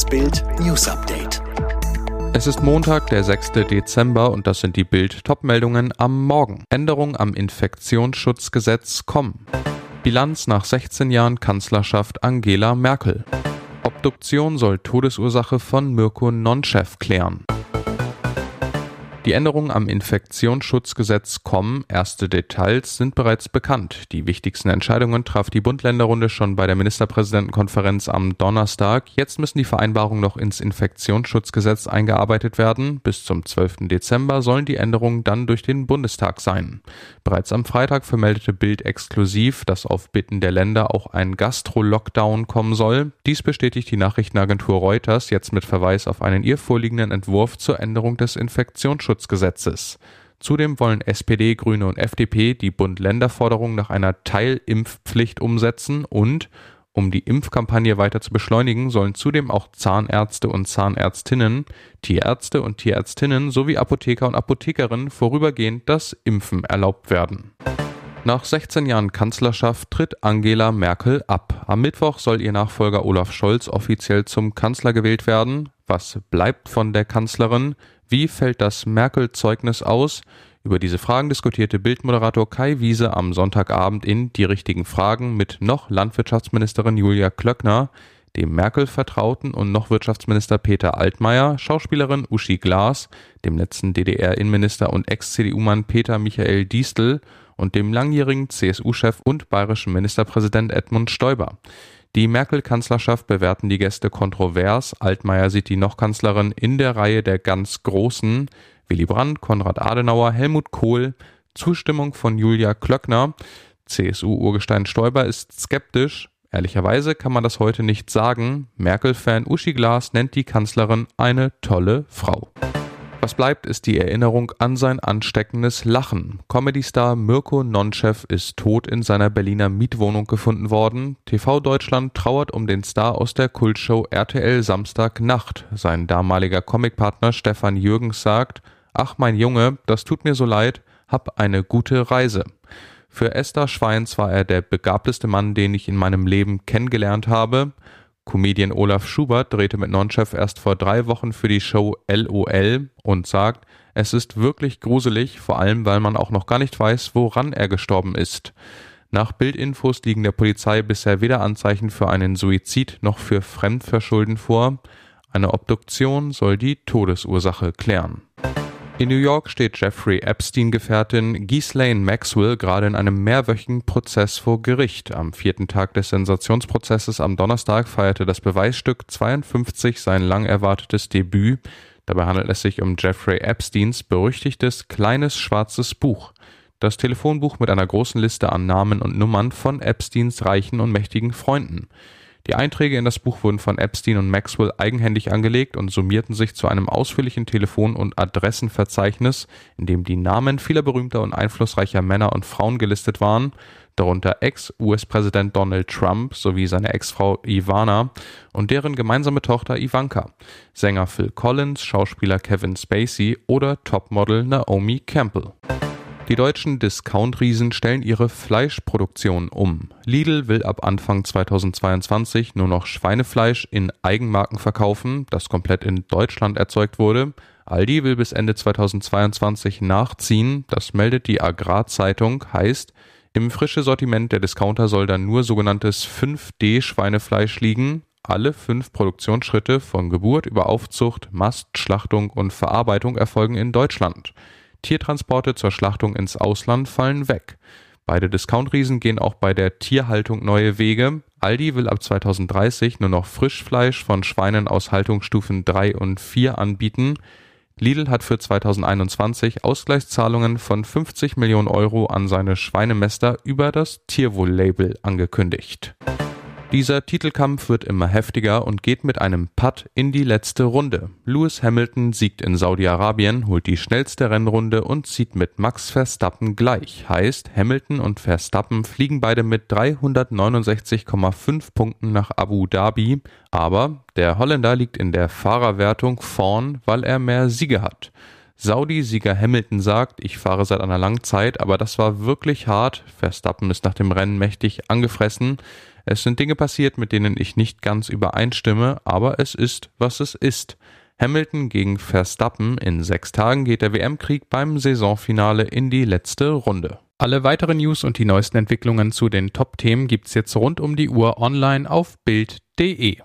Das Bild News Update. Es ist Montag, der 6. Dezember und das sind die Bild-Top-Meldungen am Morgen. Änderung am Infektionsschutzgesetz kommen. Bilanz nach 16 Jahren Kanzlerschaft Angela Merkel. Obduktion soll Todesursache von Mirko Nonchev klären. Die Änderungen am Infektionsschutzgesetz kommen. Erste Details sind bereits bekannt. Die wichtigsten Entscheidungen traf die Bund-Länder-Runde schon bei der Ministerpräsidentenkonferenz am Donnerstag. Jetzt müssen die Vereinbarungen noch ins Infektionsschutzgesetz eingearbeitet werden. Bis zum 12. Dezember sollen die Änderungen dann durch den Bundestag sein. Bereits am Freitag vermeldete Bild exklusiv, dass auf Bitten der Länder auch ein Gastro-Lockdown kommen soll. Dies bestätigt die Nachrichtenagentur Reuters jetzt mit Verweis auf einen ihr vorliegenden Entwurf zur Änderung des Infektionsschutzgesetzes. Datenschutzgesetzes. Zudem wollen SPD, Grüne und FDP die Bund-Länder-Forderung nach einer Teilimpfpflicht umsetzen und um die Impfkampagne weiter zu beschleunigen, sollen zudem auch Zahnärzte und Zahnärztinnen, Tierärzte und Tierärztinnen sowie Apotheker und Apothekerinnen vorübergehend das Impfen erlaubt werden. Nach 16 Jahren Kanzlerschaft tritt Angela Merkel ab. Am Mittwoch soll ihr Nachfolger Olaf Scholz offiziell zum Kanzler gewählt werden. Was bleibt von der Kanzlerin? Wie fällt das Merkel-Zeugnis aus? Über diese Fragen diskutierte Bildmoderator Kai Wiese am Sonntagabend in Die richtigen Fragen mit noch Landwirtschaftsministerin Julia Klöckner, dem Merkel-Vertrauten und noch Wirtschaftsminister Peter Altmaier, Schauspielerin Uschi Glas, dem letzten DDR-Innenminister und Ex-CDU-Mann Peter Michael Diestel und dem langjährigen CSU-Chef und bayerischen Ministerpräsident Edmund Stoiber. Die Merkel-Kanzlerschaft bewerten die Gäste kontrovers. Altmaier sieht die Noch-Kanzlerin in der Reihe der ganz Großen. Willy Brandt, Konrad Adenauer, Helmut Kohl, Zustimmung von Julia Klöckner. CSU-Urgestein Stoiber ist skeptisch. Ehrlicherweise kann man das heute nicht sagen. Merkel-Fan Uschi Glas nennt die Kanzlerin eine tolle Frau. Was bleibt, ist die Erinnerung an sein ansteckendes Lachen. Comedy-Star Mirko Nonchev ist tot in seiner Berliner Mietwohnung gefunden worden. TV Deutschland trauert um den Star aus der Kultshow RTL Samstagnacht. Sein damaliger Comicpartner Stefan Jürgens sagt, Ach mein Junge, das tut mir so leid, hab eine gute Reise. Für Esther Schweins war er der begabteste Mann, den ich in meinem Leben kennengelernt habe. Comedian Olaf Schubert drehte mit Nonchef erst vor drei Wochen für die Show LOL und sagt, es ist wirklich gruselig, vor allem weil man auch noch gar nicht weiß, woran er gestorben ist. Nach Bildinfos liegen der Polizei bisher weder Anzeichen für einen Suizid noch für Fremdverschulden vor. Eine Obduktion soll die Todesursache klären. In New York steht Jeffrey Epstein-Gefährtin Ghislaine Maxwell gerade in einem mehrwöchigen Prozess vor Gericht. Am vierten Tag des Sensationsprozesses am Donnerstag feierte das Beweisstück 52 sein lang erwartetes Debüt. Dabei handelt es sich um Jeffrey Epsteins berüchtigtes kleines schwarzes Buch. Das Telefonbuch mit einer großen Liste an Namen und Nummern von Epsteins reichen und mächtigen Freunden. Die Einträge in das Buch wurden von Epstein und Maxwell eigenhändig angelegt und summierten sich zu einem ausführlichen Telefon- und Adressenverzeichnis, in dem die Namen vieler berühmter und einflussreicher Männer und Frauen gelistet waren, darunter Ex-US-Präsident Donald Trump sowie seine Ex-Frau Ivana und deren gemeinsame Tochter Ivanka, Sänger Phil Collins, Schauspieler Kevin Spacey oder Topmodel Naomi Campbell. Die deutschen Discount-Riesen stellen ihre Fleischproduktion um. Lidl will ab Anfang 2022 nur noch Schweinefleisch in Eigenmarken verkaufen, das komplett in Deutschland erzeugt wurde. Aldi will bis Ende 2022 nachziehen, das meldet die Agrarzeitung, heißt, im frische Sortiment der Discounter soll dann nur sogenanntes 5D Schweinefleisch liegen. Alle fünf Produktionsschritte von Geburt über Aufzucht, Mast, Schlachtung und Verarbeitung erfolgen in Deutschland. Tiertransporte zur Schlachtung ins Ausland fallen weg. Beide Discount-Riesen gehen auch bei der Tierhaltung neue Wege. Aldi will ab 2030 nur noch Frischfleisch von Schweinen aus Haltungsstufen 3 und 4 anbieten. Lidl hat für 2021 Ausgleichszahlungen von 50 Millionen Euro an seine Schweinemester über das Tierwohl-Label angekündigt. Dieser Titelkampf wird immer heftiger und geht mit einem Putt in die letzte Runde. Lewis Hamilton siegt in Saudi-Arabien, holt die schnellste Rennrunde und zieht mit Max Verstappen gleich. Heißt, Hamilton und Verstappen fliegen beide mit 369,5 Punkten nach Abu Dhabi, aber der Holländer liegt in der Fahrerwertung vorn, weil er mehr Siege hat. Saudi-Sieger Hamilton sagt, ich fahre seit einer langen Zeit, aber das war wirklich hart. Verstappen ist nach dem Rennen mächtig angefressen. Es sind Dinge passiert, mit denen ich nicht ganz übereinstimme, aber es ist, was es ist. Hamilton gegen Verstappen. In sechs Tagen geht der WM-Krieg beim Saisonfinale in die letzte Runde. Alle weiteren News und die neuesten Entwicklungen zu den Top-Themen gibt's jetzt rund um die Uhr online auf Bild.de.